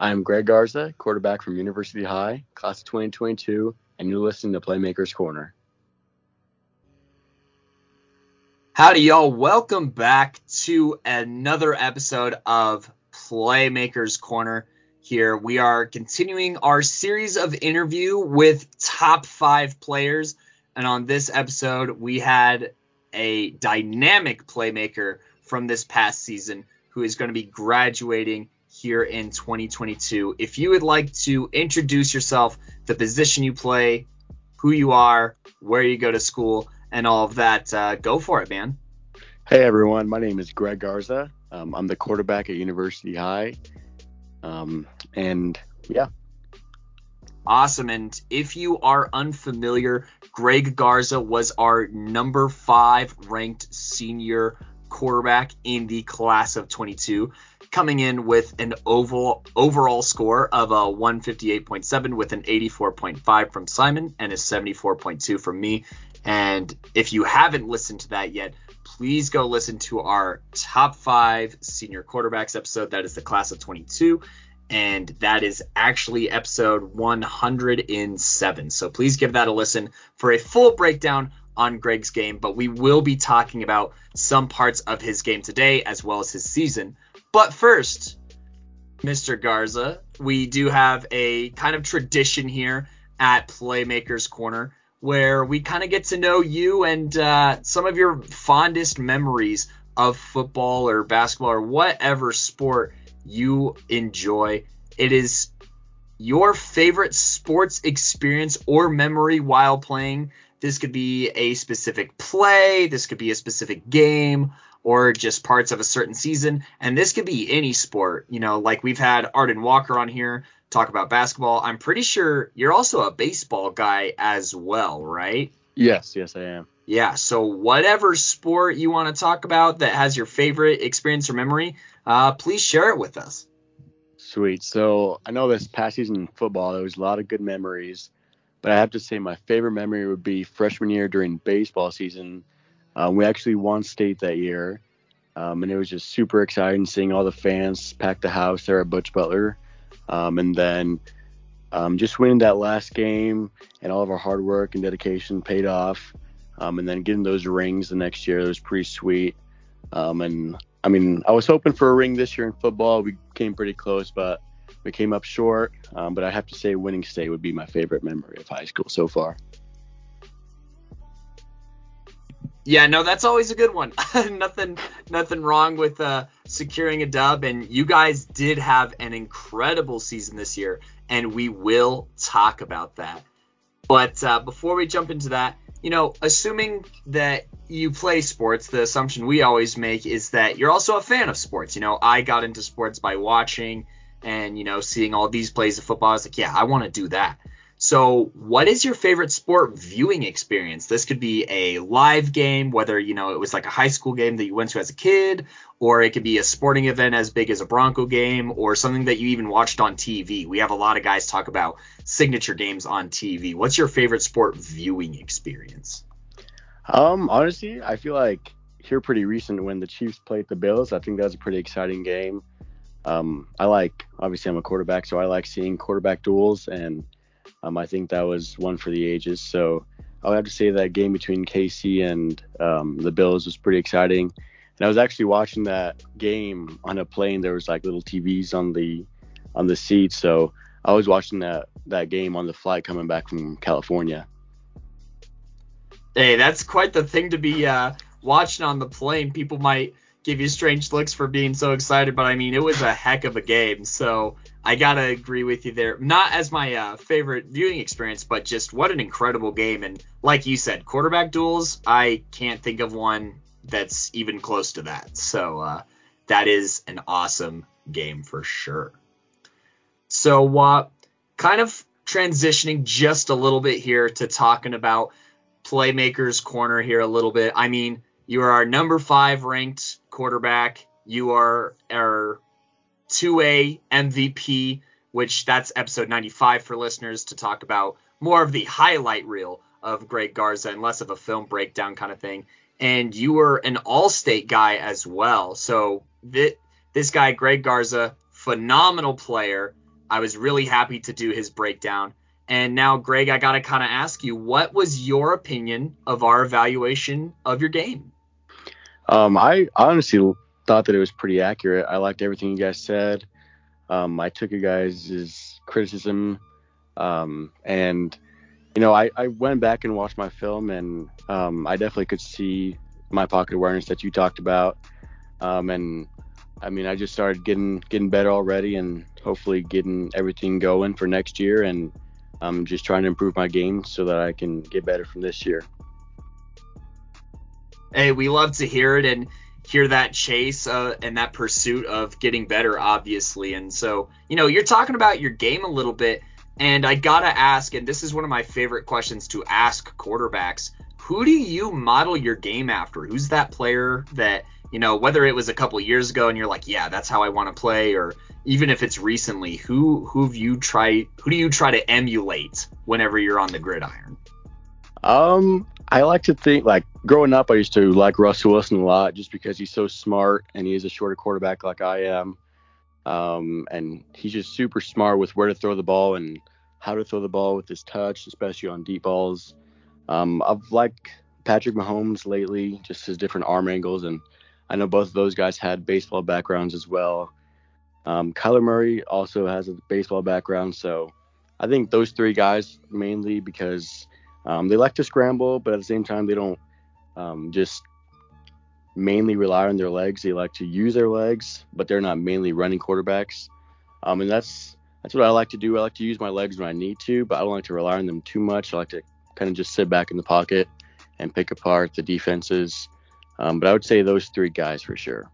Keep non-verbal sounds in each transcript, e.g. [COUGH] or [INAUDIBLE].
I'm Greg Garza, quarterback from University High, class of 2022, and you're listening to Playmakers Corner. Howdy, y'all. Welcome back to another episode of Playmakers Corner. Here we are continuing our series of interview with top five players. And on this episode, we had a dynamic playmaker from this past season who is going to be graduating here in 2022. If you would like to introduce yourself, the position you play, who you are, where you go to school, and all of that, uh, go for it, man. Hey, everyone. My name is Greg Garza. Um, I'm the quarterback at University High. Um, and yeah. Awesome. And if you are unfamiliar, Greg Garza was our number five ranked senior quarterback in the class of 22, coming in with an overall overall score of uh, a 158.7 with an 84.5 from Simon and a 74.2 from me. And if you haven't listened to that yet, please go listen to our top five senior quarterbacks episode. That is the class of 22. And that is actually episode 107. So please give that a listen for a full breakdown on Greg's game, but we will be talking about some parts of his game today as well as his season. But first, Mr. Garza, we do have a kind of tradition here at Playmakers Corner where we kind of get to know you and uh, some of your fondest memories of football or basketball or whatever sport you enjoy. It is your favorite sports experience or memory while playing this could be a specific play, this could be a specific game, or just parts of a certain season. And this could be any sport. You know, like we've had Arden Walker on here talk about basketball. I'm pretty sure you're also a baseball guy as well, right? Yes, yes, I am. Yeah, so whatever sport you want to talk about that has your favorite experience or memory, uh, please share it with us. Sweet. So I know this past season in football, there was a lot of good memories. But I have to say, my favorite memory would be freshman year during baseball season. Um, we actually won state that year, um, and it was just super exciting seeing all the fans pack the house there at Butch Butler. Um, and then um, just winning that last game and all of our hard work and dedication paid off. Um, and then getting those rings the next year, was pretty sweet. Um, and I mean, I was hoping for a ring this year in football. We came pretty close, but we came up short, um, but I have to say winning state would be my favorite memory of high school so far. Yeah, no, that's always a good one. [LAUGHS] nothing, nothing wrong with uh, securing a dub, and you guys did have an incredible season this year, and we will talk about that. But uh, before we jump into that, you know, assuming that you play sports, the assumption we always make is that you're also a fan of sports. You know, I got into sports by watching and you know seeing all these plays of football. I was like, yeah, I want to do that. So, what is your favorite sport viewing experience? This could be a live game, whether you know it was like a high school game that you went to as a kid, or it could be a sporting event as big as a Bronco game, or something that you even watched on TV. We have a lot of guys talk about signature games on TV. What's your favorite sport viewing experience? Um, honestly, I feel like here pretty recent when the Chiefs played the Bills. I think that was a pretty exciting game. Um, I like obviously I'm a quarterback, so I like seeing quarterback duels, and um, I think that was one for the ages. So I would have to say that game between KC and um, the Bills was pretty exciting. And I was actually watching that game on a plane. There was like little TVs on the on the seats, so I was watching that that game on the flight coming back from California. Hey, that's quite the thing to be uh, watching on the plane. People might give you strange looks for being so excited, but I mean, it was a heck of a game. So I gotta agree with you there. Not as my uh, favorite viewing experience, but just what an incredible game. And like you said, quarterback duels, I can't think of one that's even close to that. So uh, that is an awesome game for sure. So, uh, kind of transitioning just a little bit here to talking about playmakers corner here a little bit. I mean, you are our number five ranked quarterback. You are our 2A MVP, which that's episode 95 for listeners to talk about more of the highlight reel of Greg Garza and less of a film breakdown kind of thing. And you were an all state guy as well. So th- this guy, Greg Garza, phenomenal player, I was really happy to do his breakdown. And now, Greg, I got to kind of ask you, what was your opinion of our evaluation of your game? Um, I honestly thought that it was pretty accurate. I liked everything you guys said. Um, I took you guys' criticism, um, and you know, I, I went back and watched my film, and um, I definitely could see my pocket awareness that you talked about. Um, and I mean, I just started getting getting better already, and hopefully getting everything going for next year. And I'm just trying to improve my game so that I can get better from this year. Hey, we love to hear it and hear that chase uh, and that pursuit of getting better, obviously. And so, you know, you're talking about your game a little bit, and I gotta ask, and this is one of my favorite questions to ask quarterbacks: Who do you model your game after? Who's that player that you know, whether it was a couple years ago and you're like, yeah, that's how I want to play, or even if it's recently, who who have you try who do you try to emulate whenever you're on the gridiron? Um, I like to think like growing up, I used to like Russell Wilson a lot just because he's so smart and he is a shorter quarterback like I am. Um, and he's just super smart with where to throw the ball and how to throw the ball with his touch, especially on deep balls. Um, I've liked Patrick Mahomes lately, just his different arm angles and I know both of those guys had baseball backgrounds as well. Um, Kyler Murray also has a baseball background, so I think those three guys mainly because um, they like to scramble, but at the same time they don't um, just mainly rely on their legs. They like to use their legs, but they're not mainly running quarterbacks. Um, and that's that's what I like to do. I like to use my legs when I need to, but I don't like to rely on them too much. I like to kind of just sit back in the pocket and pick apart the defenses um, but I would say those three guys for sure.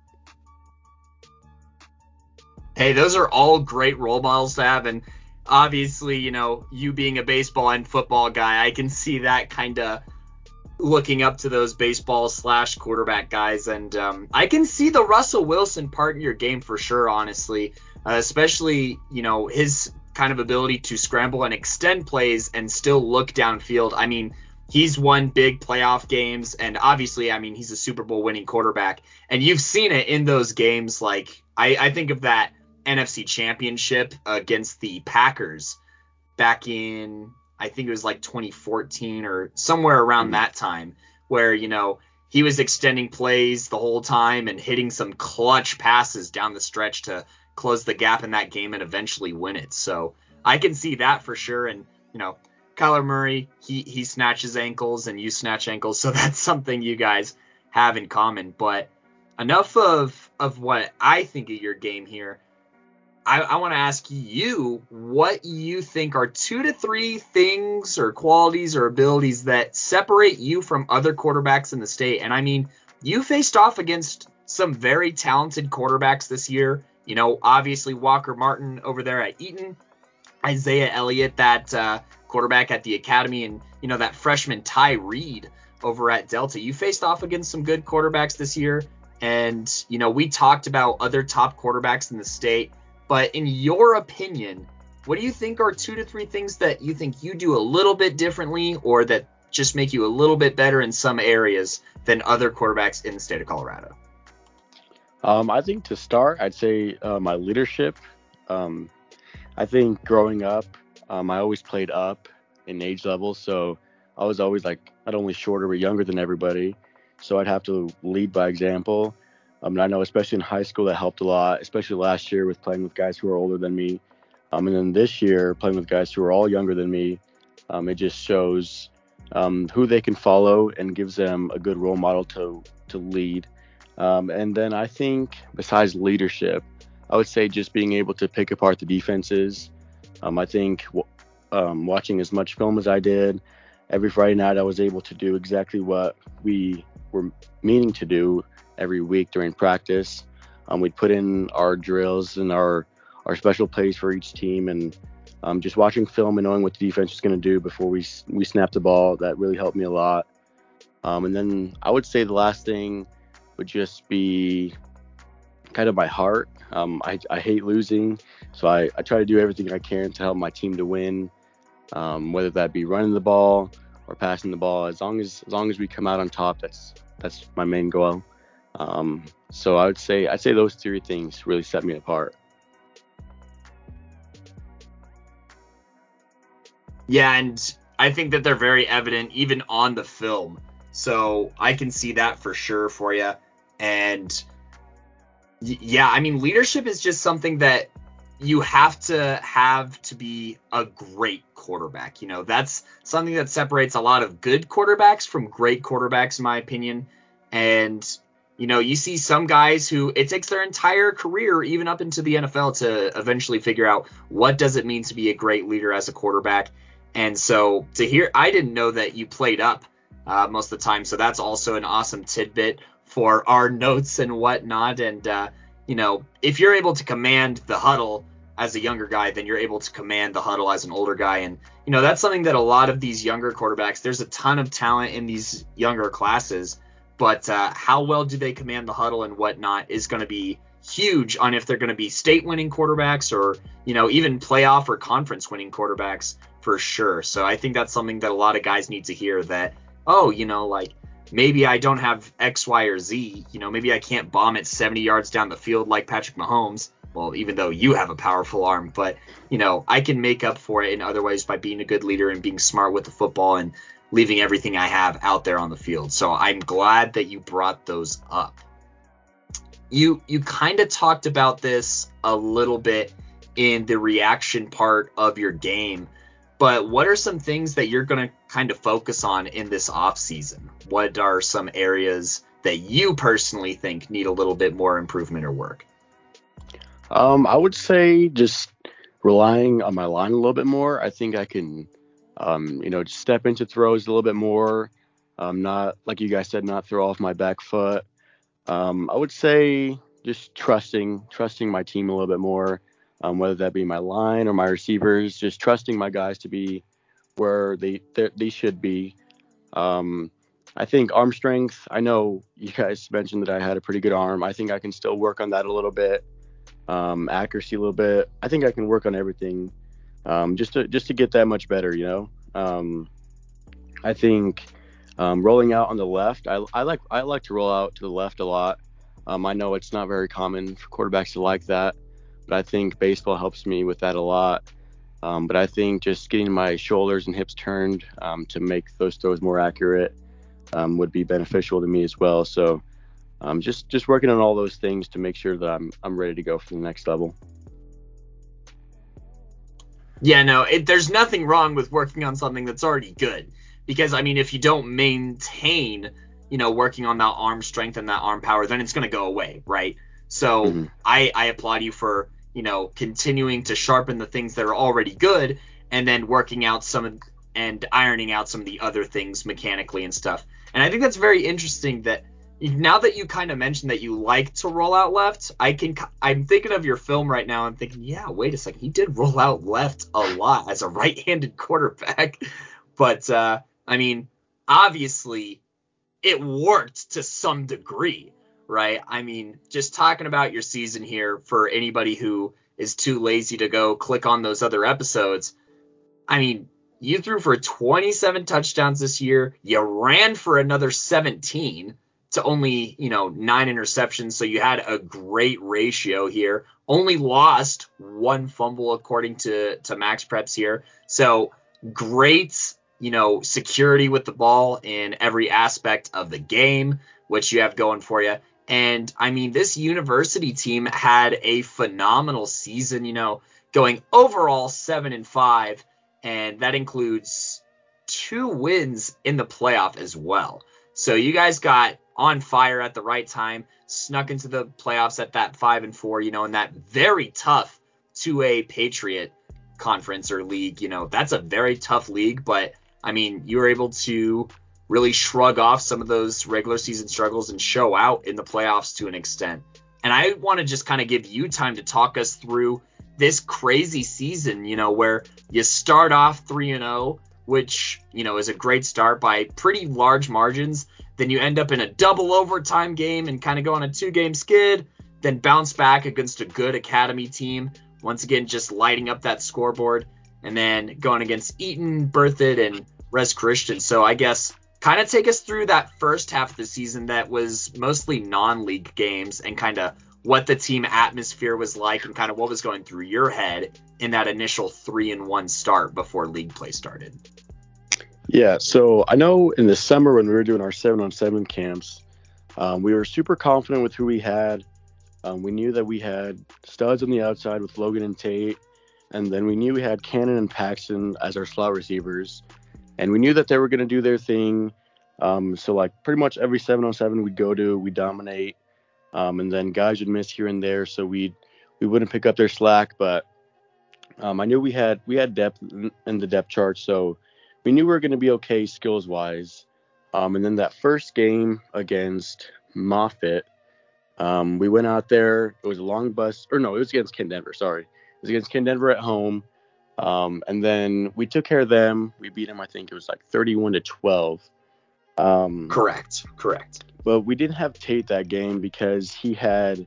Hey, those are all great role models to have. And obviously, you know, you being a baseball and football guy, I can see that kind of looking up to those baseball slash quarterback guys. And um, I can see the Russell Wilson part in your game for sure, honestly, uh, especially, you know, his kind of ability to scramble and extend plays and still look downfield. I mean, he's won big playoff games and obviously i mean he's a super bowl winning quarterback and you've seen it in those games like i, I think of that nfc championship against the packers back in i think it was like 2014 or somewhere around mm-hmm. that time where you know he was extending plays the whole time and hitting some clutch passes down the stretch to close the gap in that game and eventually win it so i can see that for sure and you know Kyler Murray, he he snatches ankles and you snatch ankles, so [LAUGHS] that's something you guys have in common. But enough of of what I think of your game here. I, I want to ask you what you think are two to three things or qualities or abilities that separate you from other quarterbacks in the state. And I mean, you faced off against some very talented quarterbacks this year. You know, obviously Walker Martin over there at Eaton, Isaiah Elliott, that uh, quarterback at the academy, and you know that freshman Ty Reed over at Delta. You faced off against some good quarterbacks this year, and you know we talked about other top quarterbacks in the state. But in your opinion, what do you think are two to three things that you think you do a little bit differently, or that just make you a little bit better in some areas than other quarterbacks in the state of Colorado? Um, I think to start, I'd say uh, my leadership. Um, I think growing up, um, I always played up in age level, so I was always like not only shorter but younger than everybody. So I'd have to lead by example. Um, and I know, especially in high school, that helped a lot, especially last year with playing with guys who are older than me. Um, and then this year, playing with guys who are all younger than me, um, it just shows um, who they can follow and gives them a good role model to to lead. Um, and then I think, besides leadership, I would say just being able to pick apart the defenses I think watching as much film as I did every Friday night, I was able to do exactly what we were meaning to do every week during practice. Um, we'd put in our drills and our our special plays for each team, and um, just watching film and knowing what the defense was going to do before we we snapped the ball that really helped me a lot. Um, and then I would say the last thing would just be kind of my heart. Um, I, I hate losing, so I, I try to do everything I can to help my team to win, um, whether that be running the ball or passing the ball. As long as as long as we come out on top, that's that's my main goal. Um, so I would say I'd say those three things really set me apart. Yeah, and I think that they're very evident even on the film. So I can see that for sure for you. And yeah, I mean, leadership is just something that you have to have to be a great quarterback. You know, that's something that separates a lot of good quarterbacks from great quarterbacks, in my opinion. And, you know, you see some guys who it takes their entire career, even up into the NFL, to eventually figure out what does it mean to be a great leader as a quarterback. And so to hear, I didn't know that you played up uh, most of the time. So that's also an awesome tidbit for our [LAUGHS] notes and whatnot. And, uh, you know, if you're able to command the huddle as a younger guy, then you're able to command the huddle as an older guy. And, you know, that's something that a lot of these younger quarterbacks, there's a ton of talent in these younger classes, but uh, how well do they command the huddle and whatnot is going to be huge on if they're going to be state winning quarterbacks or, you know, even playoff or conference winning quarterbacks for sure. So I think that's something that a lot of guys need to hear that, oh, you know, like, maybe I don't have X, Y, or Z. You know, maybe I can't bomb it 70 yards down the field like Patrick Mahomes, well, even though you have a powerful arm, but you know, I can make up for it in other ways by being a good leader and being smart with the football and leaving everything I have out there on the field. So I'm glad that you brought those up. You you kind of talked about this a little bit in the reaction part of your game, but what are some things that you're going to kind of focus on in this off season? What are some areas that you personally think need a little bit more improvement or work? Um, I would say just relying on my line a little bit more. I think I can, um, you know, step into throws a little bit more. Um, not like you guys said, not throw off my back foot. Um, I would say just trusting, trusting my team a little bit more, um, whether that be my line or my receivers. Just trusting my guys to be where they they should be. Um, I think arm strength. I know you guys mentioned that I had a pretty good arm. I think I can still work on that a little bit um, accuracy a little bit. I think I can work on everything um, just to just to get that much better. You know, um, I think um, rolling out on the left. I, I like I like to roll out to the left a lot. Um, I know it's not very common for quarterbacks to like that, but I think baseball helps me with that a lot. Um, but I think just getting my shoulders and hips turned to make those throws more accurate would be beneficial to me as well. So um, just just working on all those things to make sure that I'm I'm ready to go for the next level. Yeah, no, it, there's nothing wrong with working on something that's already good because I mean, if you don't maintain, you know, working on that arm strength and that arm power, then it's going to go away, right? So mm-hmm. I I applaud you for you know continuing to sharpen the things that are already good and then working out some and ironing out some of the other things mechanically and stuff. And I think that's very interesting that now that you kind of mentioned that you like to roll out left, I can I'm thinking of your film right now. I'm thinking, yeah, wait a second, he did roll out left a lot as a [LAUGHS] right-handed quarterback. But uh, I mean, obviously, it worked to some degree, right? I mean, just talking about your season here for anybody who is too lazy to go click on those other episodes. I mean, you threw for 27 touchdowns this year. You ran for another 17 to only, you know, nine interceptions. So you had a great ratio here. Only lost one fumble according to, to MaxPreps here. So great, you know, security with the ball in every aspect of the game, which you have going for you. And I mean, this university team had a phenomenal season, you know, going overall seven and five, and that includes two wins in the playoff as well. So you guys got on fire at the right time, snuck into the playoffs at that five and four, you know, in that very tough 2A Patriot conference or league. You know, that's a very tough league, but I mean, you were able to really shrug off some of those regular season struggles and show out in the playoffs to an extent. And I want to just kind of give you time to talk us through this crazy season, you know, where you start off 3 and 0, which, you know, is a great start by pretty large margins. Then you end up in a double overtime game and kind of go on a two game skid, then bounce back against a good academy team. Once again, just lighting up that scoreboard, and then going against Eaton, Berthoud, and Res Christian. So I guess kind of take us through that first half of the season that was mostly non league games and kind of what the team atmosphere was like and kind of what was going through your head in that initial three and one start before league play started. Yeah, so I know in the summer when we were doing our seven on seven camps, um, we were super confident with who we had. Um, we knew that we had studs on the outside with Logan and Tate, and then we knew we had Cannon and Paxton as our slot receivers, and we knew that they were going to do their thing. Um, so like pretty much every seven on seven we'd go to, we dominate, um, and then guys would miss here and there, so we we wouldn't pick up their slack. But um, I knew we had we had depth in the depth chart, so we knew we were going to be okay skills wise. Um, and then that first game against Moffat, um, we went out there. It was a long bus, or no, it was against Kent Denver. Sorry, it was against Kent Denver at home. Um, and then we took care of them. We beat them. I think it was like 31 to 12. Um, correct. Correct. But we didn't have Tate that game because he had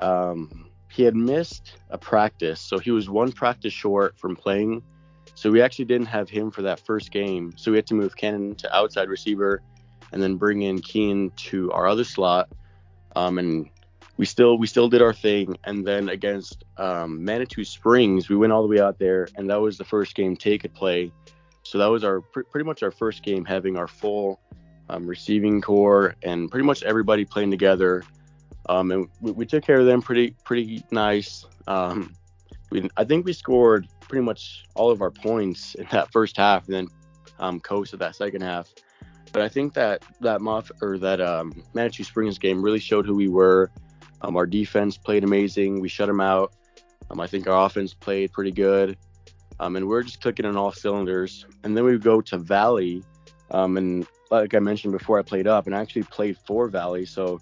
um, he had missed a practice, so he was one practice short from playing so we actually didn't have him for that first game. So we had to move Cannon to outside receiver and then bring in Keen to our other slot. Um, and we still we still did our thing. And then against um, Manitou Springs, we went all the way out there, and that was the first game Tate could play. So that was our pr- pretty much our first game having our full um, receiving corps and pretty much everybody playing together. Um, and we, we, took care of them pretty pretty nice. Um, we, I think we scored pretty much all of our points in that first half, and then um, coasted that second half. But I think that that Muff or that um, Manitou Springs game really showed who we were. Um, our defense played amazing. We shut them out. Um, I think our offense played pretty good. Um, and we are just clicking on all cylinders. And then we go to Valley. Um, and like I mentioned before, I played up and I actually played for Valley. So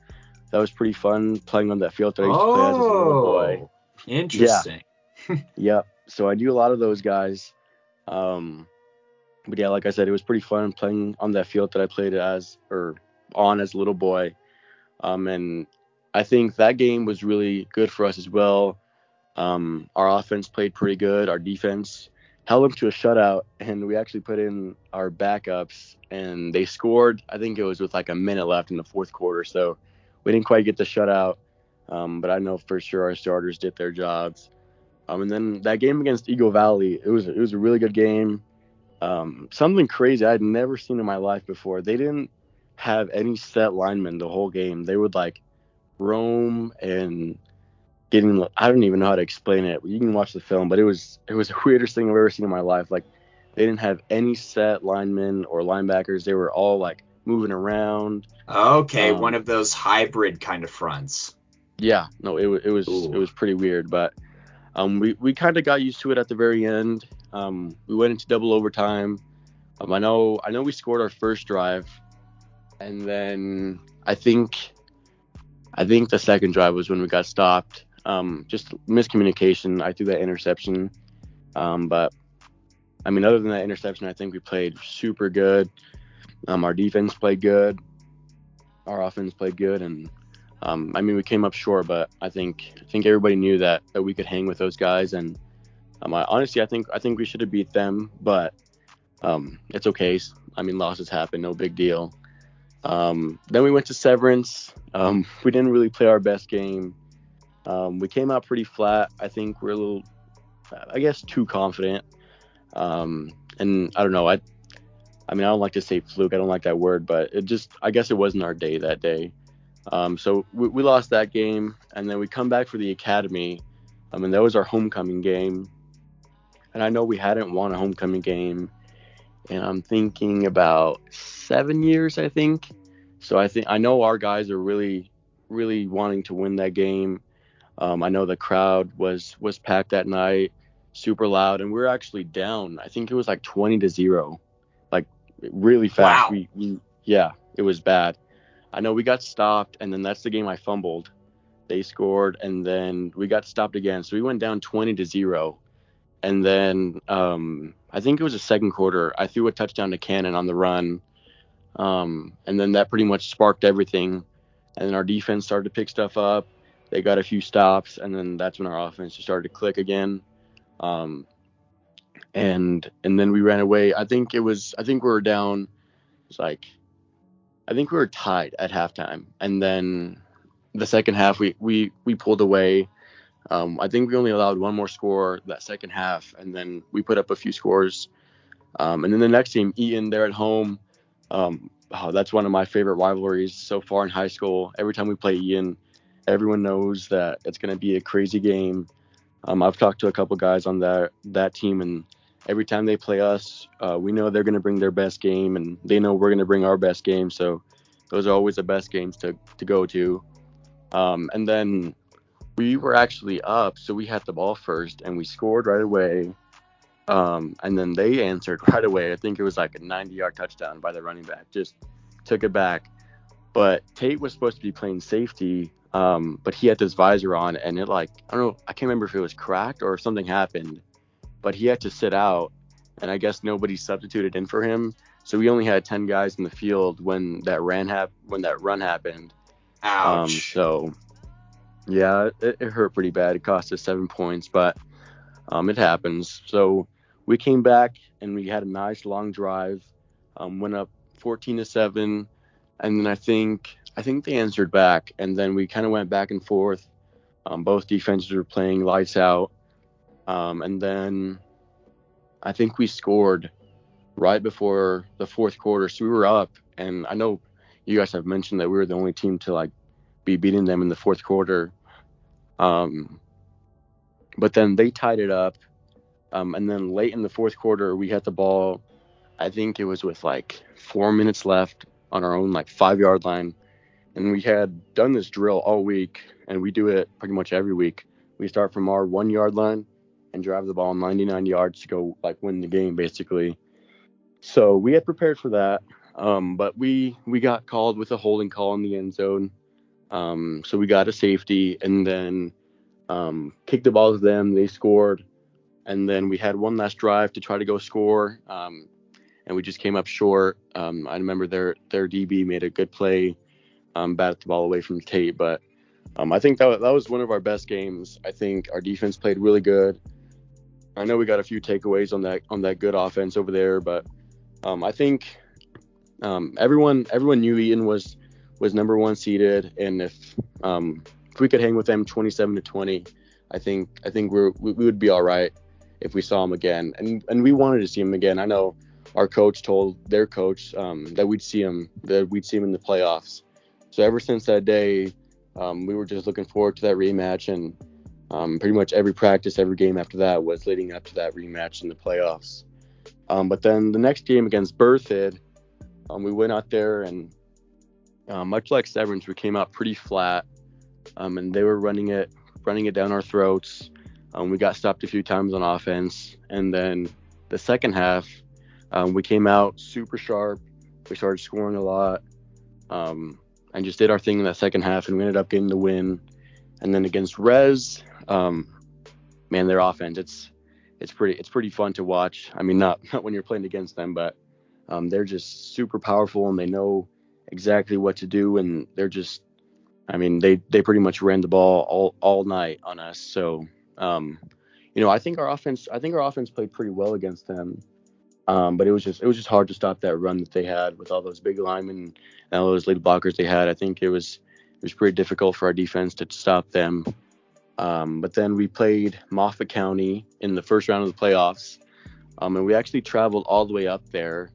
that was pretty fun playing on that field that I used oh, to play as a little boy. Oh, interesting. Yeah. [LAUGHS] [LAUGHS] yep so I knew a lot of those guys. Um, but yeah, like I said, it was pretty fun playing on that field that I played as or on as a little boy. Um, and I think that game was really good for us as well. Um, our offense played pretty good. Our defense held them to a shutout, and we actually put in our backups, and they scored. I think it was with like a minute left in the fourth quarter, so we didn't quite get the shutout. Um, but I know for sure our starters did their jobs. Um, and then that game against Eagle Valley, it was it was a really good game. Um, something crazy I had never seen in my life before. They didn't have any set linemen the whole game. They would like roam and getting. I don't even know how to explain it. You can watch the film, but it was it was the weirdest thing I've ever seen in my life. Like they didn't have any set linemen or linebackers. They were all like moving around. Okay, um, one of those hybrid kind of fronts. Yeah, no, it, it was Ooh. it was pretty weird, but um, we we kind of got used to it at the very end. Um, we went into double overtime. Um, I know I know we scored our first drive, and then I think I think the second drive was when we got stopped. Um, just miscommunication. I threw that interception, um, but I mean, other than that interception, I think we played super good. Um, our defense played good. Our offense played good, and um, I mean, we came up short, but I think I think everybody knew that that we could hang with those guys, and um, I, honestly, I think I think we should have beat them, but um, it's okay. I mean, losses happen, no big deal. Um, then we went to Severance. Um, [LAUGHS] we didn't really play our best game. Um, we came out pretty flat. I think we're a little, I guess, too confident. and I don't know. I, I mean, I don't like to say fluke. I don't like that word, but it just, I guess, it wasn't our day that day. Um, so we, we, lost that game, and then we come back for the academy. I mean, that was our homecoming game, and I know we hadn't won a homecoming game, and I'm thinking about seven years, I think. So I think I know our guys are really, really wanting to win that game. Um, I know the crowd was was packed that night, super loud, and we are actually down. I think it was like 20 to zero, like really fast. Wow. We, we yeah, it was bad. I know we got stopped, and then that's the game I fumbled. They scored, and then we got stopped again. So we went down 20 to zero. And then um, I think it was a second quarter. I threw a touchdown to Cannon on the run. Um, and then that pretty much sparked everything. And then our defense started to pick stuff up. They got a few stops, and then that's when our offense just started to click again. Um, and and then we ran away. I think it was I think we were down. It's like I think we were tied at halftime, and then the second half we we we pulled away. Um, I think we only allowed one more score that second half, and then we put up a few scores. Um, and then the next team, Eaton, they're at home. Um, oh, that's one of my favorite rivalries so far in high school. Every time we play Eaton, everyone knows that it's going to be a crazy game. Um, I've talked to a couple guys on that that team, and every time they play us, uh, we know they're going to bring their best game, and they know we're going to bring our best game. So those are always the best games to to go to. Um, and then we were actually up, so we had the ball first, and we scored right away. Um, and then they answered [LAUGHS] right away. I think it was like a 90-yard touchdown by the running back. Just took it back. But Tate was supposed to be playing safety, um, but he had this visor on, and it like I don't know, I can't remember if it was cracked or if something happened, but he had to sit out, and I guess nobody substituted in for him, so we only had 10 guys in the field when that ran hap- when that run happened. Ouch. Um, so yeah, it, it, hurt pretty bad. It cost us seven points, but um, it happens. So we came back and we had a nice long drive. Um, went up 14 to seven, and then I think I think they answered back, and then we kind of went back and forth. Um, both defenses were playing lights out, um, and then I think we scored right before the fourth quarter, so we were up. And I know you guys have mentioned that we were the only team to like be beating them in the fourth quarter. Um, but then they tied it up, um, and then late in the fourth quarter, we had the ball. I think it was with like four minutes left on our own like five yard line and we had done this drill all week, and we do it pretty much every week. We start from our one yard line and drive the ball 99 yards to go like win the game, basically. So we had prepared for that, um, but we we got called with a holding call in the end zone. Um, so we got a safety, and then um, kicked the ball to them. They scored, and then we had one last drive to try to go score, um, and we just came up short. Um, I remember their their DB made a good play um, batted the ball away from Tate. But um, I think that, that was one of our best games. I think our defense played really good. I know we got a few takeaways on that on that good offense over there, but um, I think um, everyone everyone knew Eaton was was number one seeded, and if um, if we could hang with them 27 to 20, I think I think we, we would be all right if we saw him again, and and we wanted to see him again. I know our coach told their coach um, that we'd see him that we'd see him in the playoffs. So ever since that day, um, we were just looking forward to that rematch, and um, pretty much every practice, every game after that was leading up to that rematch in the playoffs. Um, but then the next game against Berthoud, um, we went out there and uh, much like Severance, we came out pretty flat, um, and they were running it, running it down our throats. Um, we got stopped a few times on offense, and then the second half, we came out super sharp. We started scoring a lot. Um, and just did our thing in that second half, and we ended up getting the win. And then against Res, um, man, their offense it's it's pretty it's pretty fun to watch. I mean, not [LAUGHS] not when you're playing against them, but um, they're just super powerful and they know exactly what to do, and they're just I mean, they they pretty much ran the ball all all night on us. So, um, you know, I think our offense I think our offense played pretty well against them. Um, but it was just it was just hard to stop that run that they had with all those big linemen and all those lead blockers they had. I think it was it was pretty difficult for our defense to stop them. Um, but then we played Moffat County in the first round of the playoffs, um, and we actually traveled all the way up there.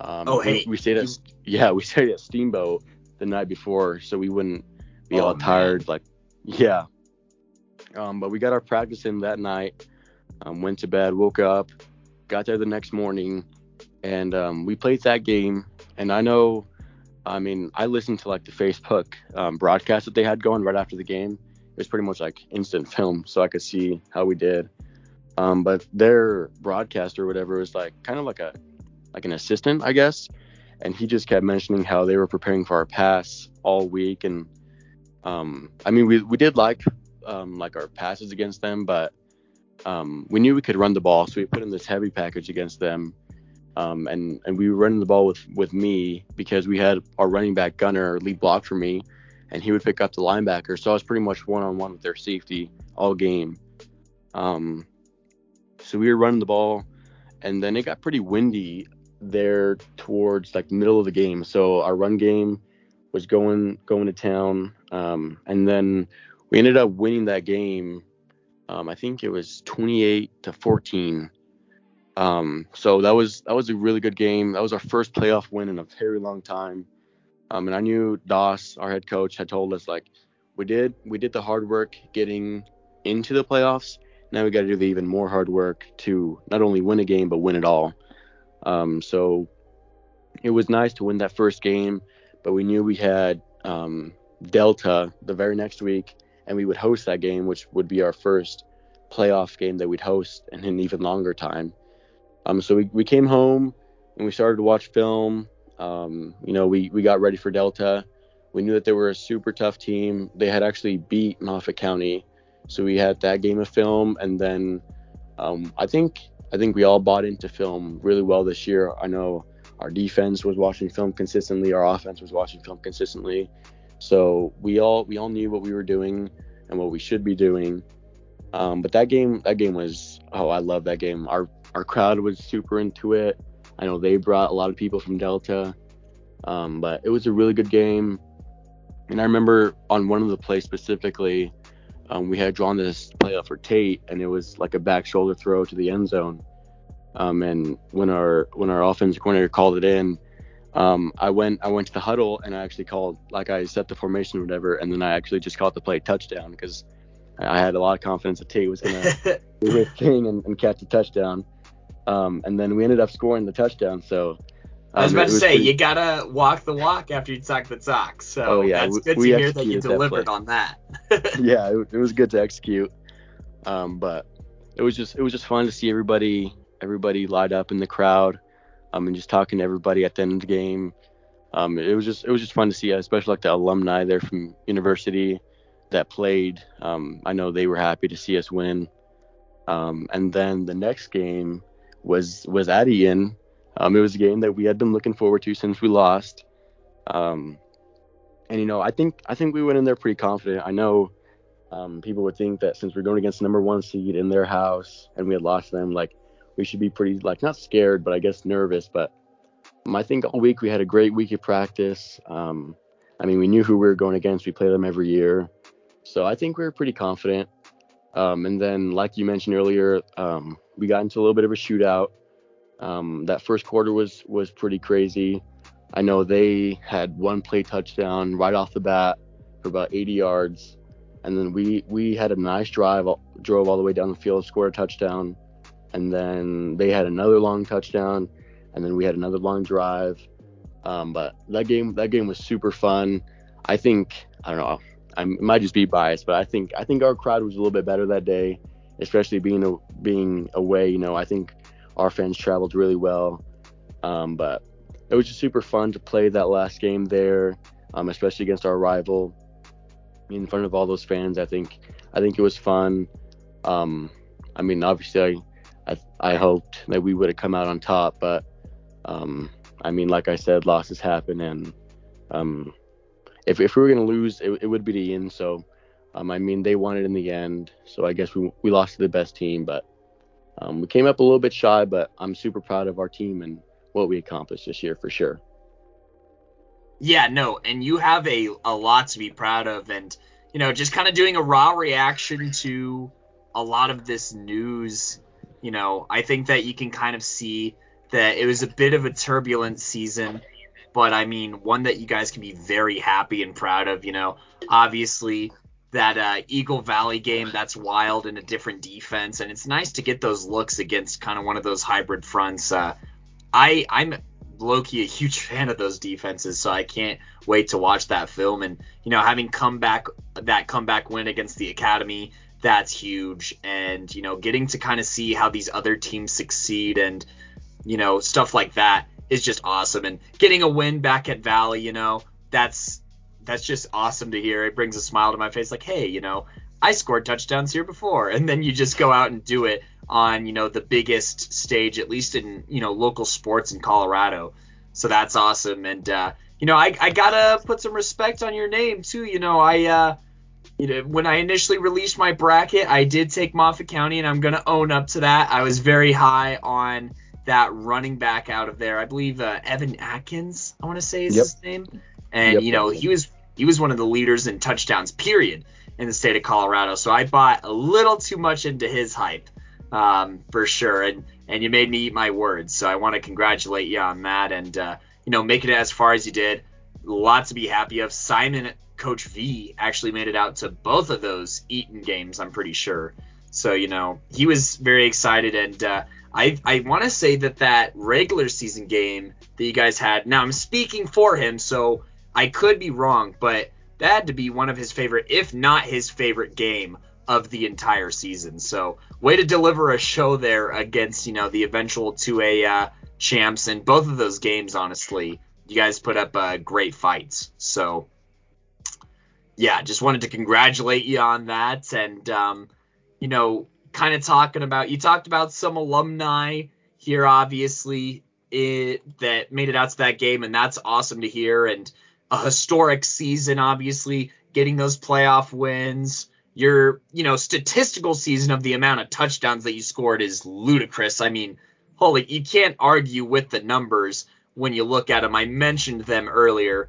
Um, oh hey, we, we stayed at [LAUGHS] yeah we stayed at Steamboat the night before, so we wouldn't be oh, all tired. Man. Like yeah, um, but we got our practice in that night. Um, went to bed, woke up, got there the next morning, and um, we played that game. And I know, I mean, I listened to like the Facebook um, broadcast that they had going right after the game. It was pretty much like instant film, so I could see how we did. Um, but their broadcaster or whatever was like kind of like a like an assistant, I guess. And he just kept mentioning how they were preparing for our pass all week. And um, I mean, we we did like um, like our passes against them, but um, we knew we could run the ball, so we put in this heavy package against them. Um, and and we were running the ball with with me because we had our running back gunner lead block for me, and he would pick up the linebacker. So I was pretty much one on one with their safety all game. Um, so we were running the ball, and then it got pretty windy there towards like middle of the game. So our run game was going going to town. Um, and then we ended up winning that game. Um, I think it was 28 to 14. Um, so that was that was a really good game. That was our first playoff win in a very long time. Um, and I knew Doss, our head coach, had told us like we did we did the hard work getting into the playoffs. Now we got to do the even more hard work to not only win a game but win it all. Um, so it was nice to win that first game, but we knew we had um, Delta the very next week, and we would host that game, which would be our first playoff game that we'd host in an even longer time. Um, so we, we came home and we started to watch film. Um, you know, we, we got ready for Delta. We knew that they were a super tough team. They had actually beat Moffat County, so we had that game of film, and then um, I think I think we all bought into film really well this year. I know our defense was watching film consistently, our offense was watching film consistently, so we all we all knew what we were doing and what we should be doing. Um, but that game that game was oh I love that game. Our our crowd was super into it. I know they brought a lot of people from Delta, um, but it was a really good game. And I remember on one of the plays specifically, um, we had drawn this play up for Tate, and it was like a back shoulder throw to the end zone. Um, and when our when our offensive coordinator called it in, um, I went I went to the huddle and I actually called like I set the formation or whatever, and then I actually just called the play touchdown because I had a lot of confidence that Tate was gonna [LAUGHS] do his thing and, and catch a touchdown. Um, and then we ended up scoring the touchdown. So I was um, about to was say pretty- you gotta walk the walk after you talk the talk. So Oh, yeah, that's we- good to we hear that you executed that delivered on that. [LAUGHS] yeah, it, it was good to execute. Um, but it was just it was just fun to see everybody everybody light up in the crowd, um, and just talking to everybody at the end of the game. Um, it was just it was just fun to see, especially like the alumni there from university that played. Um, I know they were happy to see us win. Um, and then the next game was was at Eaton. Um, it was a game that we had been looking forward to since we lost. Um, and you know, I think I think we went in there pretty confident. I know um, people would think that since we're going against the number one seed in their house and we had lost them, like we should be pretty like not scared, but I guess nervous. But um, I think all week we had a great week of practice. Um, I mean, we knew who we were going against. We play them every year, so I think we were pretty confident. Um, and then, like you mentioned earlier, um, we got into a little bit of a shootout. Um, that first quarter was was pretty crazy. I know they had one play touchdown right off the bat for about 80 yards, and then we we had a nice drive, drove all the way down the field, scored a touchdown, and then they had another long touchdown, and then we had another long drive. Um, but that game that game was super fun. I think I don't know. I might just be biased, but I think I think our crowd was a little bit better that day, especially being a, being away. You know, I think our fans traveled really well. Um, but it was just super fun to play that last game there, um, especially against our rival in front of all those fans. I think I think it was fun. Um, I mean, obviously, I, I hoped that we would have come out on top, but um, I mean, like I said, losses happen, and um, if if we were gonna lose, it, it would be the end. So, um, I mean, they won it in the end. So I guess we we lost to the best team, but um, we came up a little bit shy. But I'm super proud of our team and what we accomplished this year for sure. Yeah, no, and you have a, a lot to be proud of, and you know, just kind of doing a raw reaction to a lot of this news. You know, I think that you can kind of see that it was a bit of a turbulent season, but I mean, one that you guys can be very happy and proud of. You know, obviously that uh, Eagle Valley game, that's wild and a different defense, and it's nice to get those looks against kind of one of those hybrid fronts. Uh, I I'm Loki a huge [LAUGHS] fan of those defenses, so I can't wait to watch that film. And you know, having come back that comeback win against the Academy, that's huge. And you know, getting to kind of see how these other teams succeed and you know stuff like that is just awesome. And getting a win back at Valley, you know, that's that's just awesome to hear. It brings a smile to my face, like, hey, you know, I scored touchdowns here before, [LAUGHS] and then you just go out and do it on you know the biggest stage, at least in you know local sports in Colorado. So that's awesome, and uh, you know I, I gotta put some respect on your name too. You know I uh, you know when I initially released my bracket, I did take Moffat County, and I'm gonna own up to that. I was very high on that running back out of there. I believe uh, Evan Atkins, I want to say is Yep. his name, and Yep. you know he was he was one of the leaders in touchdowns, period, in the state of Colorado. So I bought a little too much into his hype, um, for sure. And and you made me eat my words. So I want to congratulate you on that, and uh, you know, making it as far as you did. Lots to be happy of. Simon, Coach V, actually made it out to both of those Eaton games. I'm pretty sure. So you know, he was very excited, and uh, I I want to say that that regular season game that you guys had. Now I'm speaking for him, so I could be wrong, but that had to be one of his favorite, if not his favorite game of the entire season. So way to deliver a show there against you know the eventual 2A uh, champs, and both of those games, honestly, you guys put up uh, great fights. So yeah, just wanted to congratulate you on that, and um, you know, kind of talking about you talked about some alumni here, obviously it that made it out to that game, and that's awesome to hear. And a historic season, obviously, getting those playoff wins. Your, you know, statistical season of the amount of touchdowns that you scored is ludicrous. I mean, holy, you can't argue with the numbers when you look at them. I mentioned them earlier,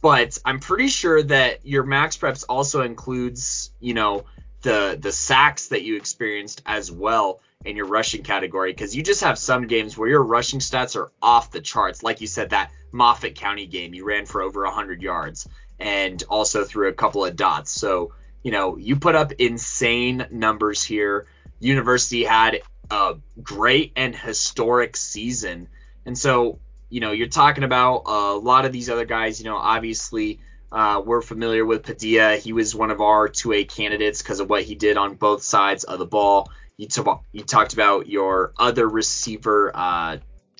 but I'm pretty sure that your MaxPreps also includes, you know, the the sacks that you experienced as well in your rushing category because you just have some games where your rushing stats are off the charts. Like you said, that Moffat County game, you ran for over 100 yards and also threw a couple of dots. So, you know, you put up insane numbers here. University had a great and historic season. And so, you know, you're talking about a lot of these other guys, you know, obviously uh, we're familiar with Padilla. He was one of our 2A candidates because of what he did on both sides of the ball. You, t- you talked about your other receiver, uh,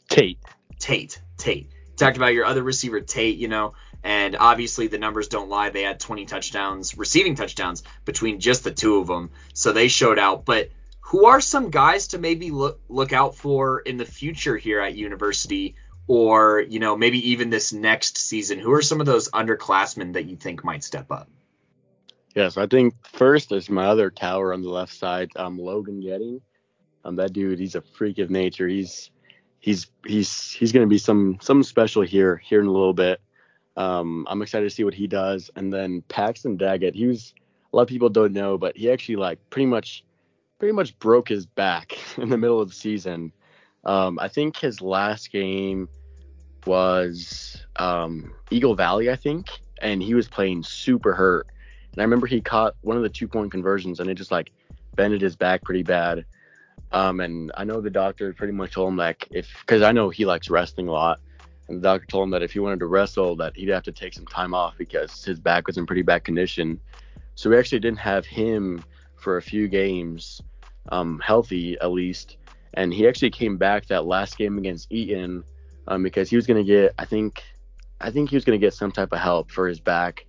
Tate. Tate. Tate. You talked about your other receiver, Tate, you know, and obviously the numbers don't lie. They had 20 touchdowns, receiving touchdowns between just the two of them. So they showed out. But who are some guys to maybe look, look out for in the future here at University or you know maybe even this next season who are some of those underclassmen that you think might step up? Yes i think first is my other tower on the left side um, logan getting um, that dude he's a freak of nature. He's he's he's he's going to be some some special here here in a little bit. Um, i'm excited to see what he does. And then paxton daggett he was a lot of people don't know but he actually like pretty much pretty much broke his back [LAUGHS] in the middle of the season um, I think his last game was um, Eagle Valley, I think, and he was playing super hurt. And I remember he caught one of the two point conversions, and it just like bended his back pretty bad. Um, and I know the doctor pretty much told him like if because I know he likes wrestling a lot, and the doctor told him that if he wanted to wrestle, that he'd have to take some time off because his back was in pretty bad condition. So we actually didn't have him for a few games, um, healthy at least and he actually came back that last game against Eaton um, because he was going to get, I think, I think he was going to get some type of help for his back.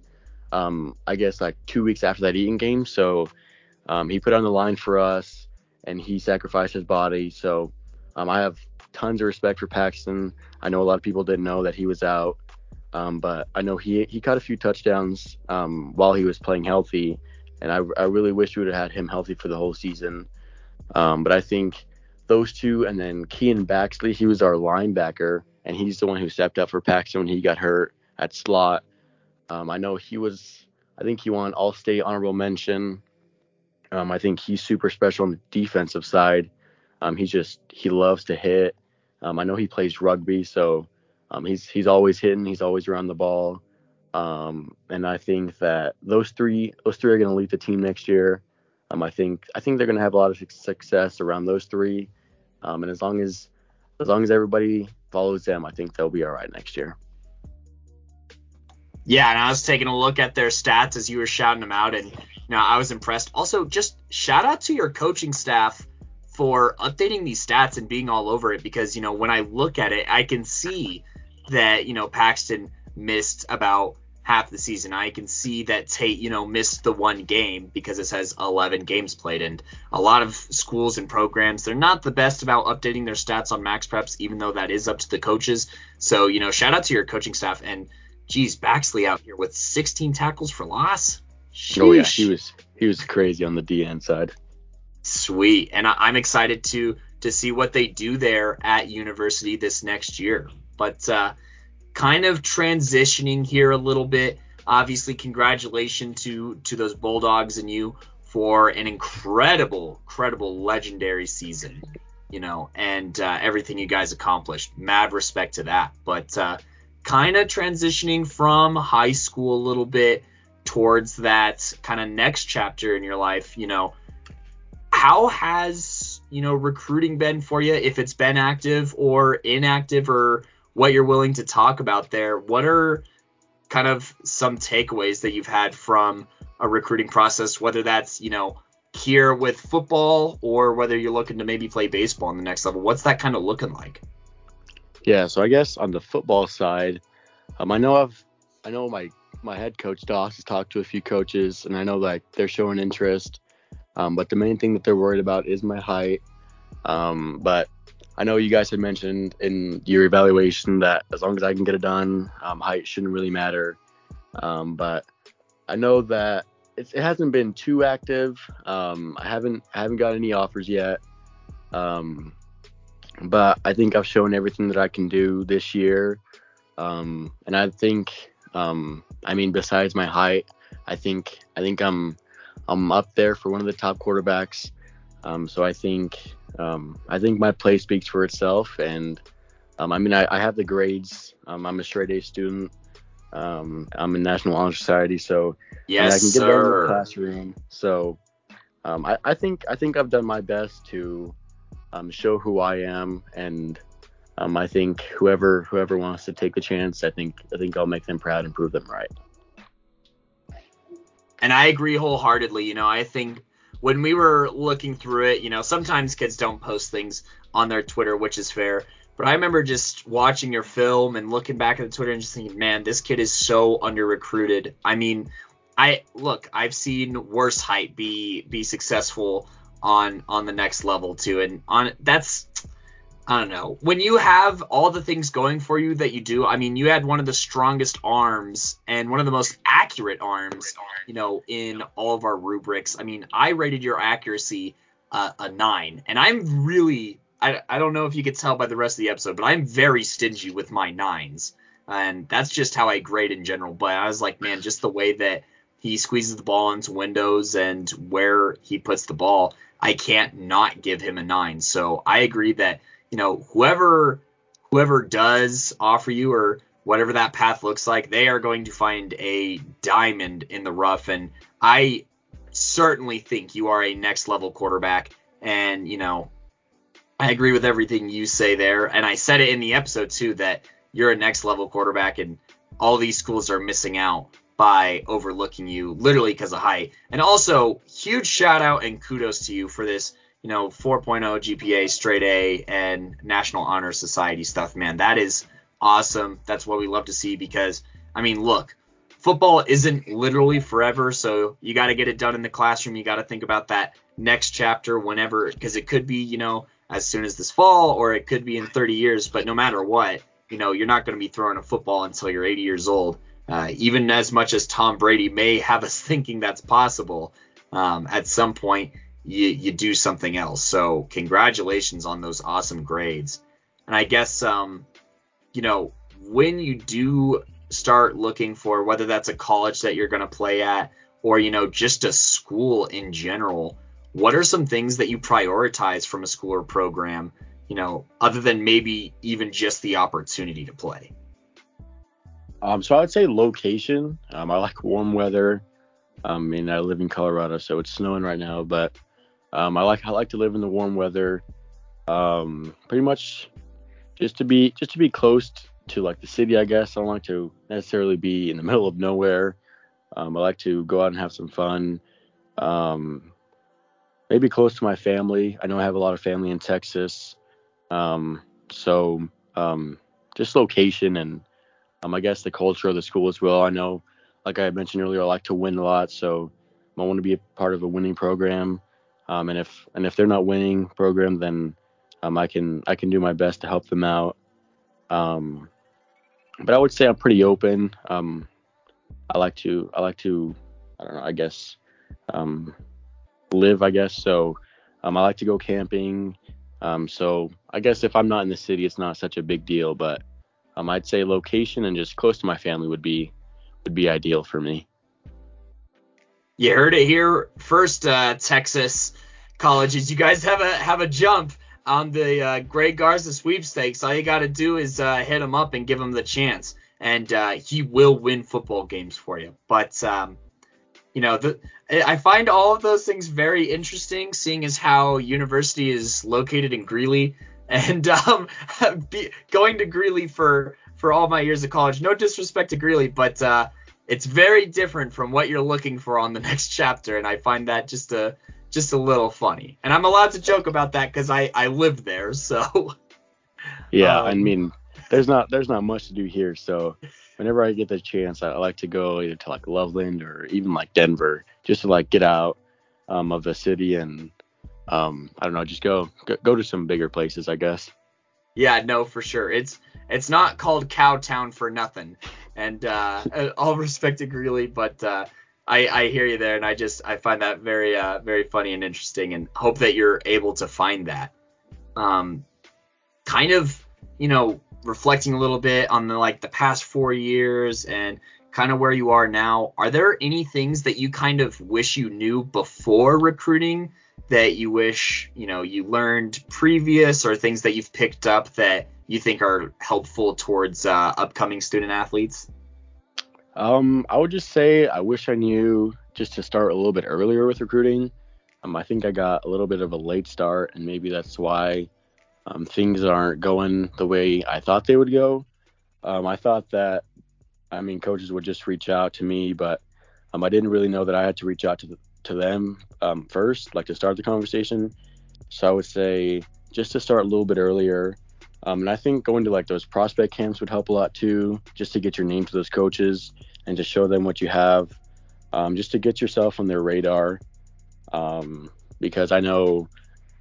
Um, I guess like two weeks after that Eaton game, so um, he put on the line for us and he sacrificed his body. So um, I have tons of respect for Paxton. I know a lot of people didn't know that he was out, um, but I know he he caught a few touchdowns um, while he was playing healthy, and I, I really wish we would have had him healthy for the whole season. but I think those two, and then Kean Baxley, he was our linebacker, and he's the one who stepped up for Paxton when he got hurt at slot. Um, I know he was, I think he won All State honorable mention. Um, I think he's super special on the defensive side. Um, just he loves to hit. Um, I know he plays rugby, so um, he's he's always hitting. He's always around the ball. Um, and I think that those three those three are going to lead the team next year. Um, I think I think they're going to have a lot of success around those three. Um, and as long as as long as everybody follows them, I think they'll be all right next year. Yeah, and I was taking a look at their stats as you were shouting them out, and you know I was impressed. Also, just shout out to your coaching staff for updating these stats and being all over it because you know when I look at it, I can see that you know Paxton missed about half the season. I can see that Tate, you know, missed the one game because it says 11 games played. And a lot of schools and programs, they're not the best about updating their stats on MaxPreps, even though that is up to the coaches. So, you know, shout out to your coaching staff. And geez, Baxley out here with 16 tackles for loss. Sheesh. Oh yeah, he was he was crazy on the DN side. Sweet, and I, am excited to to see what they do there at University this next year. But uh, kind of transitioning here a little bit. obviously, congratulations to to those Bulldogs and you for an incredible, incredible, legendary season. You know, and uh, everything you guys accomplished. Mad respect to that. But uh, kind of transitioning from high school a little bit towards that kind of next chapter in your life. You know, how has you know recruiting been for you? If it's been active or inactive, or what you're willing to talk about there. What are kind of some takeaways that you've had from a recruiting process, whether that's, you know, here with football or whether you're looking to maybe play baseball on the next level. What's that kind of looking like? Yeah, so I guess on the football side, um, I know I've I know my my head coach Doss has talked to a few coaches, and I know like they're showing interest. Um, but the main thing that they're worried about is my height. Um, but I know you guys had mentioned in your evaluation that as long as I can get it done, um, height shouldn't really matter. Um, but I know that it, hasn't been too active. Um, I haven't I haven't got any offers yet. Um, but I think I've shown everything that I can do this year. Um, and I think, um, I mean, besides my height, I think I think I'm I'm up there for one of the top quarterbacks. so I think um, I think my play speaks for itself, and um, I mean I, I, have the grades. Um, I'm a straight A student. Um, I'm in National Honor Society, so yes, I, can get sir. in the classroom. So um, I, I, think I think I've done my best to um, show who I am, and I think whoever whoever wants to take the chance, I think I think I'll make them proud and prove them right. And I agree wholeheartedly. You know, I think when we were looking through it, you know, sometimes kids don't post things on their Twitter, which is fair. But I remember just watching your film and looking back at the Twitter and just thinking, man, this kid is so under recruited. I mean, I look, I've seen worse height be be successful on on the next level too, and on that's I don't know. When you have all the things going for you that you do, I mean, you had one of the strongest arms and one of the most accurate arms, you know, in all of our rubrics. I mean, I rated your accuracy uh, a nine, and I'm really, I, I don't know if you could tell by the rest of the episode, but I'm very stingy with my nines, and that's just how I grade in general. But I was like, man, just the way that he squeezes the ball into windows and where he puts the ball, I can't not give him a nine. So I agree that you know, whoever whoever does offer you or whatever that path looks like, they are going to find a diamond in the rough. And I certainly think you are a next level quarterback. And, you know, I agree with everything you say there. And I said it in the episode too that you're a next level quarterback and all these schools are missing out by overlooking you literally because of height. And also, huge shout out and kudos to you for this you know, 4.0 GPA, straight A, and National Honor Society stuff, man. That is awesome. That's what we love to see because, I mean, look, football isn't literally forever, so you got to get it done in the classroom. You got to think about that next chapter whenever, because it could be, you know, as soon as this fall or it could be in 30 years, but no matter what, you know, you're not going to be throwing a football until you're 80 years old. Uh, even as much as Tom Brady may have us [LAUGHS] thinking that's possible, um, at some point you, you do something else. So congratulations on those awesome grades. And I guess um, you know, when you do start looking for whether that's a college that you're going to play at or you know just a school in general, what are some things that you prioritize from a school or program, you know, other than maybe even just the opportunity to play? Um, so I would say location. Um, I like warm weather. Um, I mean, I live in Colorado, so it's snowing right now, but um, I like I like to live in the warm weather. Um, pretty much just to be just to be close to like the city, I guess. I don't like to necessarily be in the [LAUGHS] middle of nowhere. Um, I like to go out and have some fun. Um, maybe close to my family. I know I have a lot of family in Texas. Um, so um, just location and um, I guess the culture of the school as well. I know, like I mentioned earlier, I like to win a lot, so I want to be a part of a winning program. Um, and if and if they're not winning program, then um, I can I can do my best to help them out. Um, but I would say I'm pretty open. Um, I like to I like to I don't know I guess um, live I guess so. Um, I like to go camping. Um, so I guess if I'm not in the city, it's not such a big deal. But um, I'd say location and just close to my family would be would be ideal for me. You heard it here first, uh, Texas colleges. You guys have a have a jump on the uh, Greg Garza sweepstakes. All you got to do is uh, hit him up and give him the chance, and uh, he will win football games for you. But um, you know, the, I find all of those things very interesting, seeing as how university is located in Greeley, and um, [LAUGHS] be, going to Greeley for for all my years of college. No disrespect to Greeley, but uh, it's very different from what you're looking for on the [LAUGHS] next chapter, and I find that just a just a little funny. And I'm allowed to joke about that because I I live there, so. Yeah, um, I mean, there's not there's not much to do here, so whenever I get the chance, I, like to go either to like Loveland or even like Denver, just to like get out um, of the city and um, I don't know, just go, go go to some bigger places, I guess. Yeah, no, for sure. It's it's not called Cowtown for nothing. And uh, [LAUGHS] all respect to Greeley, but uh, I, I hear you there, and I just I find that very uh, very funny and interesting, and hope that you're able to find that. Um, kind of, you know, reflecting a little bit on the like the past four years and kind of where you are now. Are there any things that you kind of wish you knew before recruiting that you wish you know you learned previous, or things that you've picked up that you think are helpful towards uh, upcoming student athletes? Um, I would just say I wish I knew just to start a little bit earlier with recruiting. Um, I think I got a little bit of a late start, and maybe that's why um, things aren't going the way I thought they would go. Um, I thought that, I mean, coaches would just reach out to me, but um, I didn't really know that I had to reach out to the, to them um, first, like to start the conversation. So I would say just to start a little bit earlier um, and I think going to like those prospect camps would help a lot too, just to get your name to those coaches and to show them what you have, um, just to get yourself on their radar. Um, because I know,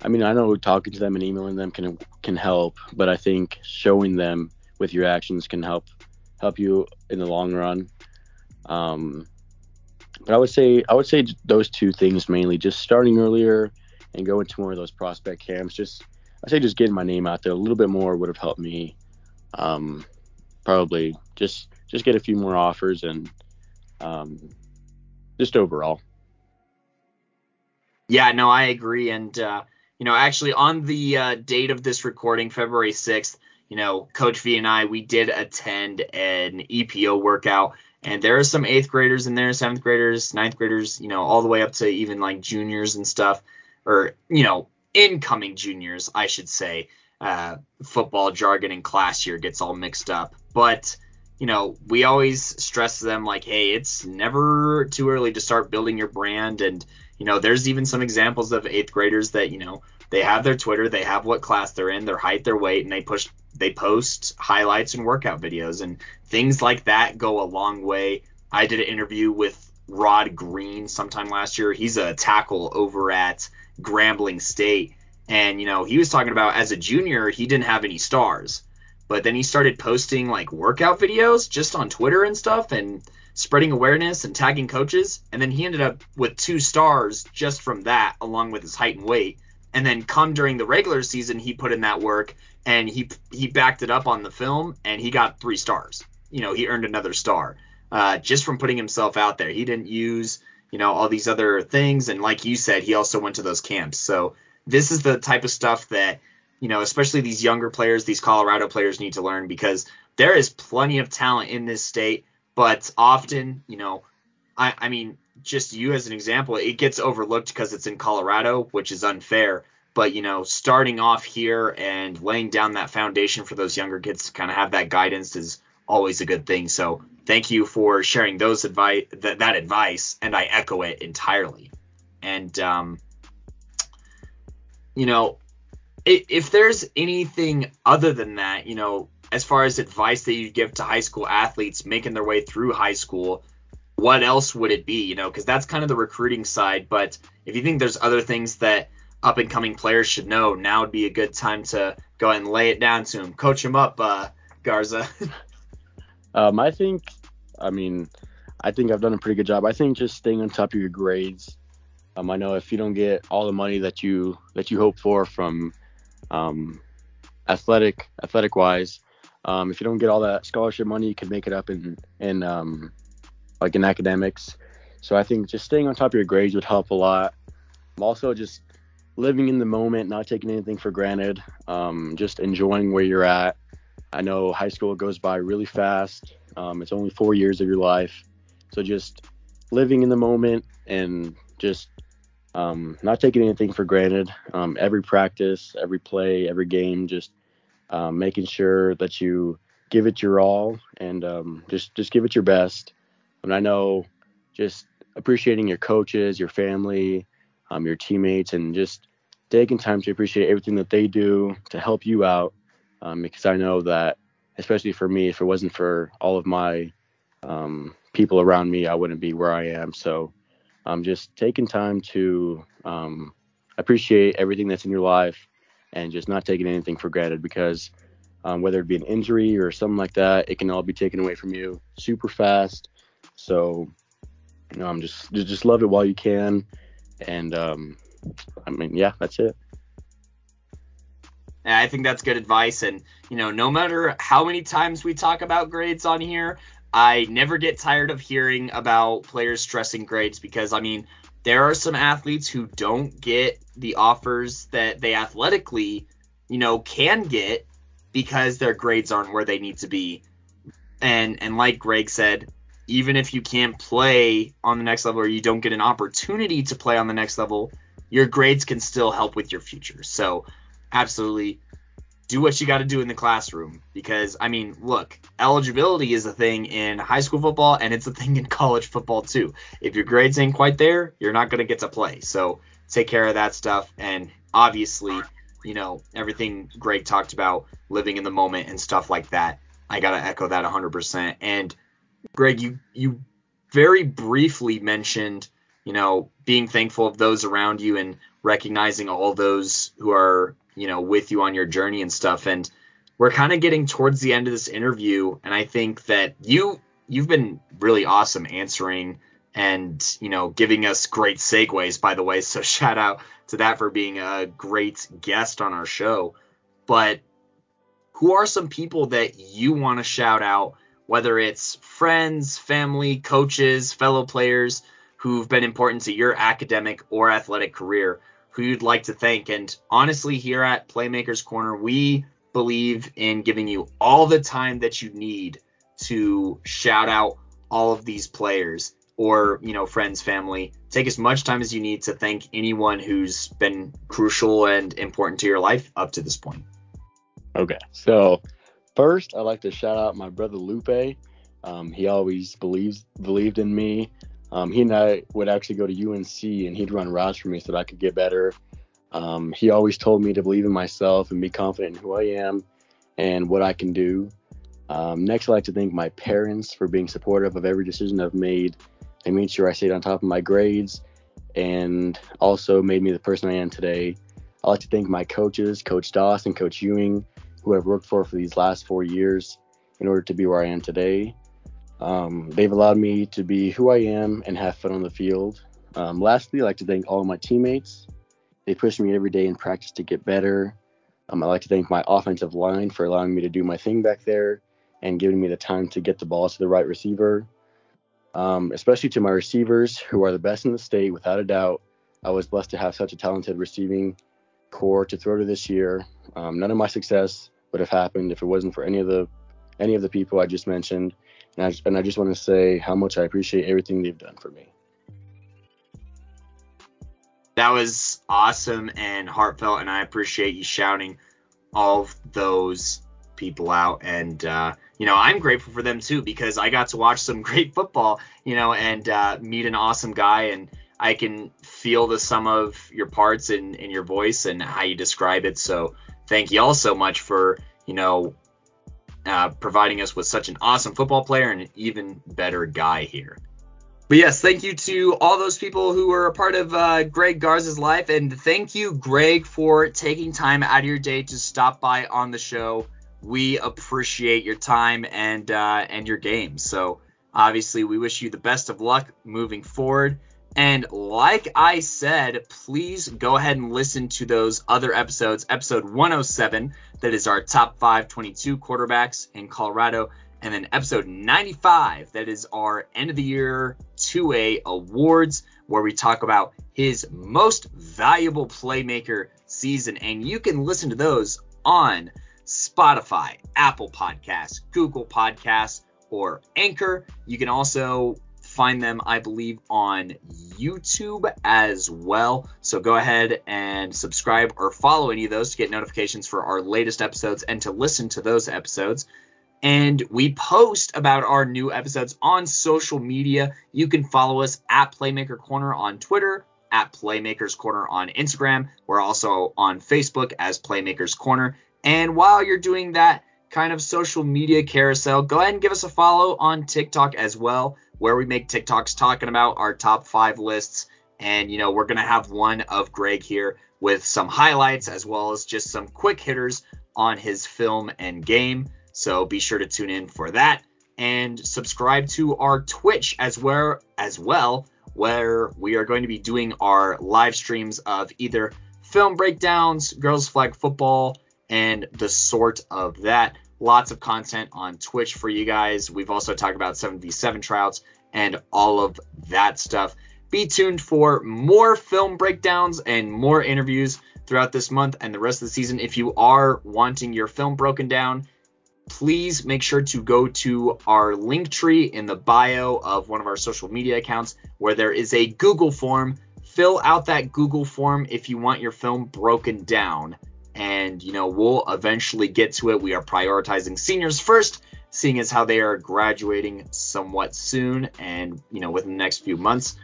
I mean, I know talking to them and emailing them can can help, but I think showing them with your actions can help help you in the long run. Um, but I would say I would say those two things mainly, just starting earlier and going to more of those prospect camps, just I say just getting my name out there a little bit more would have helped me. Um, probably just just get a few more offers and um, just overall. Yeah, no, I agree. And uh, you know, actually, on the uh, date of this recording, February sixth, you know, Coach V and I we did attend an EPO workout, and there are some eighth graders in there, seventh graders, ninth graders, you know, all the way up to even like juniors and stuff, or you know, incoming juniors, I should say. Uh, football jargon and class year gets all mixed up. But, you know, we always stress to them, like, hey, it's never too early to start building your brand. And, you know, there's even some examples of eighth graders that, you know, they have their Twitter, they have what class they're in, their height, their weight, and they push, they post highlights and workout videos. And things like that go a long way. I did an interview with Rod Green sometime last year. He's a tackle over at Grambling State. And, you know, he was talking about as a junior, he didn't have any stars. But then he started posting like workout videos just on Twitter and stuff and spreading awareness and tagging coaches. And then he ended up with two stars just from that, along with his height and weight. And then come during the regular season, he put in that work and he he backed it up on the film and he got three stars. You know, he earned another star uh, just from putting himself out there. He didn't use you know, all these other things. And like you said, he also went to those camps. So this is the type of stuff that, you know, especially these younger players, these Colorado players need to learn because there is plenty of talent in this state, but often, you know, I, I mean, just you as an example, it gets overlooked because it's in Colorado, which is unfair. But you know, starting off here and laying down that foundation for those younger kids to kind of have that guidance is always a good thing. So thank you for sharing those advice that, that advice, and I echo it entirely. And um, you know, if, if there's anything other than that, you know, as far as advice that you give to high school athletes making their way through high school, what else would it be? You know, because that's kind of the recruiting side. But if you think there's other things that up and coming players should know, now would be a good time to go and lay it down to him. coach him up, uh, Garza. [LAUGHS] Um, I think, I mean, I think I've done a pretty good job. I think just staying on top of your grades. Um, I know if you don't get all the money that you that you hope for from um, athletic athletic wise, um, if you don't get all that scholarship money, you can make it up in in um, like in academics. So I think just staying on top of your grades would help a lot. Also just living in the moment, not taking anything for granted, um, just enjoying where you're at. I know high school goes by really fast. Um, it's only four years of your life. So just living in the moment and just um, not taking anything for granted. Um, every practice, every play, every game, just um, making sure that you give it your all and um, just just give it your best. And I know just appreciating your coaches, your family, um, your teammates, and just taking time to appreciate everything that they do to help you out. Um, because I know that, especially for me, if it wasn't for all of my um, people around me, I wouldn't be where I am. So um, just taking time to um, appreciate everything that's in your life and just not taking anything for granted because um, whether it be an injury or something like that, it can all be taken away from you super fast. So um, just just love it while you can, and um, I mean, yeah, that's it. And I think that's good advice. And, you know, no matter how many times we talk about grades on here, I never get tired of hearing about players stressing grades because, I mean, there are some athletes who don't get the offers that they athletically, you know, can get because their grades aren't where they need to be. And and like Greg said, even if you can't play on the next level or you don't get an opportunity to play on the next level, your grades can still help with your future. So, absolutely do what you got to do in the classroom because I mean, look, eligibility is a thing in high school football and it's a thing in [LAUGHS] college football too. If your grades ain't quite there, you're not going to get to play. So, take care of that stuff and obviously, you know, everything Greg talked about living in the moment and stuff like that. I got to echo that 100%. And Greg, you you very briefly mentioned, you know, being thankful of those around you and recognizing all those who are, you know, with you on your journey and stuff. And we're kind of getting towards the end of this interview, and I think that you you've been really awesome answering and you know giving us great segues by the way so [LAUGHS] shout out to that for being a great guest on our show but who are some people that you want to shout out whether it's friends, family, coaches, fellow players who've been important to your academic or athletic career who you'd like to thank. And honestly, here at Playmakers Corner, we believe in giving you all the time that you need to shout out all of these players or, you know, friends, family. Take as much time as you need to thank anyone who's been crucial and important to your life up to this point. Okay. So First, I'd like to shout out my brother Lupe. Um, he always believes believed in me. Um, he and I would actually go to UNC and he'd run routes for me so that I could get better. Um, he always told me to believe in myself and be confident in who I am and what I can do. Um, next, I'd like to thank my parents for being supportive of every decision I've made They made sure I stayed on top of my grades and also made me the person I am today. I'd like to thank my coaches, Coach Doss and Coach Ewing, who I've worked for for these last four years in order to be where I am today. Um, they've allowed me to be who I am and have fun on the field. Um, lastly, I'd like to thank all of my teammates. They push me every day in practice to get better. Um, I'd like to thank my offensive line for allowing me to do my thing back there and giving me the time to get the ball to the right receiver. Um, especially to my receivers, who are the best in the state, without a doubt. I was blessed to have such a talented receiving corps to throw to this year. Um, none of my success would have happened if it wasn't for any of the any of the people I just mentioned. And I, and I just want to say how much I appreciate everything they've done for me. That was awesome and heartfelt, and I appreciate you shouting all of those people out. And uh, you know, I'm grateful for them too because I got to watch some [LAUGHS] great football, you know, and uh, meet an awesome guy, and I can feel the sum of your parts in in your voice and how you describe it. So thank you all so much for you know uh, providing us with such an awesome football player and an even better guy here. But yes, thank you to all those people who were a part of uh, Greg Garza's life, and thank you, Greg, for taking time out of your day to stop by on the show. We appreciate your time and uh, and your game. So obviously, we wish you the best of luck moving forward. And like I said, please go ahead and listen to those other episodes. Episode 107, that is our top 522 quarterbacks in Colorado. And then episode 95, that is our end of the year 2A awards, where we talk about his most valuable playmaker season. And you can listen to those on Spotify, Apple Podcasts, Google Podcasts, or Anchor. You can also find them, I believe, on YouTube as well. So go ahead and subscribe or follow any of those to get notifications for our latest episodes and to listen to those episodes. And we post about our new episodes on social media. You can follow us at Playmaker Corner on Twitter, at Playmakers Corner on Instagram. We're also on Facebook as Playmakers Corner. And while you're doing that kind of social media carousel, go ahead and give us a follow on TikTok as well, where we make TikToks talking about our top five lists. And, you know, we're going to have one of Greg here with some highlights as well as just some quick hitters on his film and game. So be sure to tune in for that and subscribe to our Twitch as well as well where we are going to be doing our live streams of either film breakdowns, girls flag football, and the sort of that. Lots of content on Twitch for you guys. We've also talked about 7v7 tryouts and all of that stuff. Be tuned for more film breakdowns and more interviews throughout this month and the rest of the season. If you are wanting your film broken down, please make sure to go to our Linktree in the bio of one of our social media accounts where there is a Google form. Fill out that Google form if you want your film broken down. And, you know, we'll eventually get to it. We are prioritizing seniors first, seeing as how they are graduating somewhat soon and, you know, within the next few months.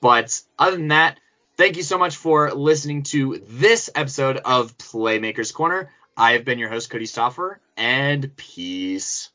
But other than that, thank you so much for listening to this episode of Playmakers Corner. I have been your host, Cody Stoffer, and peace.